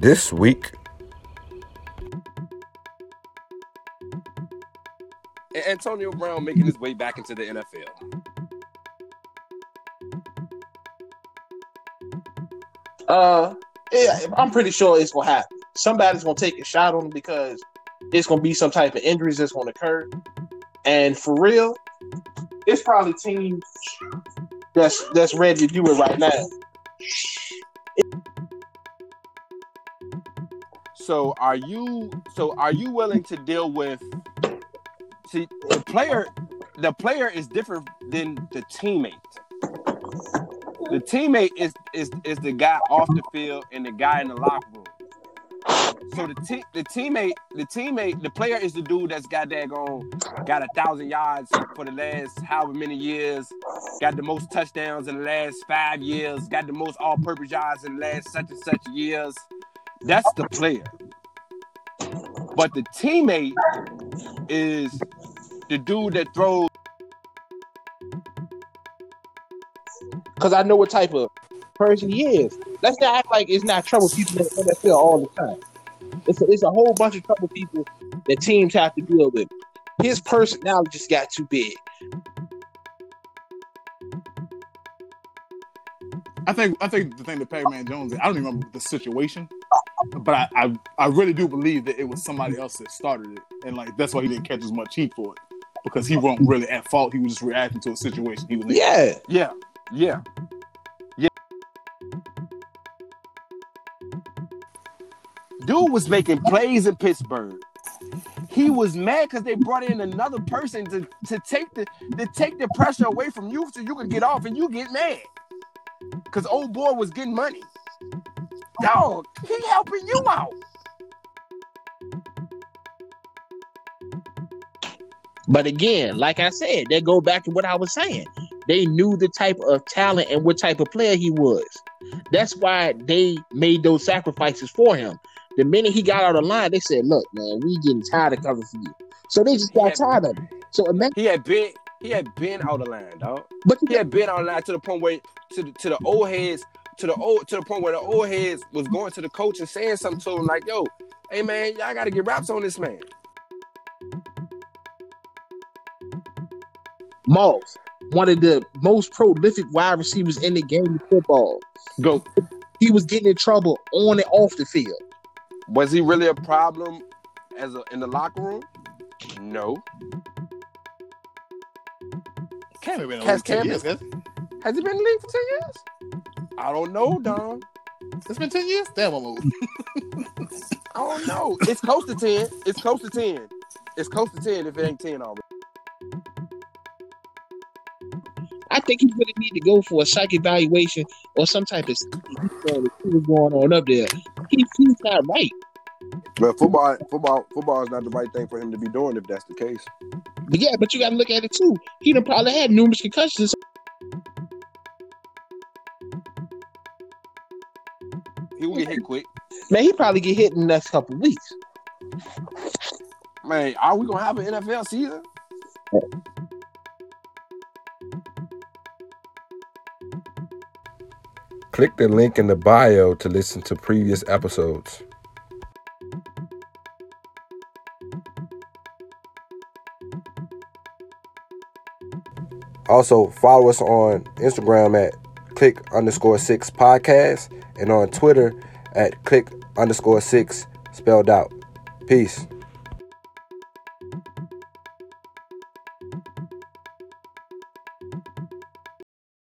this week. Antonio Brown making his way back into the NFL. Uh, yeah, I'm pretty sure it's gonna happen. Somebody's gonna take a shot on him because it's gonna be some type of injuries that's gonna occur. And for real, it's probably teams that's that's ready to do it right now. So are you so are you willing to deal with see the player the player is different than the teammate. The teammate is is is the guy off the field and the guy in the locker room. So the te- the teammate, the teammate, the player is the dude that's got that going, got a thousand yards for the last however many years, got the most touchdowns in the last five years, got the most all-purpose yards in the last such and such years. That's the player. But the teammate is the dude that throws. Because I know what type of person he is. Let's not act like it's not trouble people in the NFL all the time. It's a, it's a whole bunch of trouble people that teams have to deal with. His personality just got too big. I think I think the thing that Pac-Man Jones, I don't even remember the situation, but I, I I really do believe that it was somebody else that started it, and like that's why he didn't catch as much heat for it because he wasn't really at fault. He was just reacting to a situation he was like, Yeah, Yeah, yeah, yeah. Dude was making plays in Pittsburgh. He was mad because they brought in another person to, to take the to take the pressure away from you so you could get off and you get mad. Cause old boy was getting money. Dog, he helping you out. But again, like I said, that go back to what I was saying. They knew the type of talent and what type of player he was. That's why they made those sacrifices for him. The minute he got out of line, they said, "Look, man, we getting tired of covering for you." So they just got Yeah. tired of him. So imagine, He had been he had been out of line, dog. but He had been out of line to the point where to the, to the old heads to the old to the point where the old heads was going to the coach and saying something to him like, "Yo, hey man, y'all got to get raps on this man." Moss, one of the most prolific wide receivers in the game of football, Go. he was getting in trouble on and off the field. Was he really a problem as a in the locker room? No. Cam been in the Has league 10 Cam years, guys. Has he been in the league for ten years? I don't know, Don. It's been ten years. Damn, I'm old. I don't know. It's close to ten. It's close to ten. It's close to ten if it ain't ten already. I think he's gonna need to go for a psych evaluation or some type of what's going on up there. He, he's not right. But football, football, football is not the right thing for him to be doing if that's the case. But yeah, but you got to look at it too. He done probably had numerous concussions. He will get hit quick. Man, he probably get hit in the next couple weeks. Man, are we gonna have an NFL season? Click the link in the bio to listen to previous episodes. Also, follow us on Instagram at click underscore six podcast and on Twitter at click underscore six spelled out. Peace.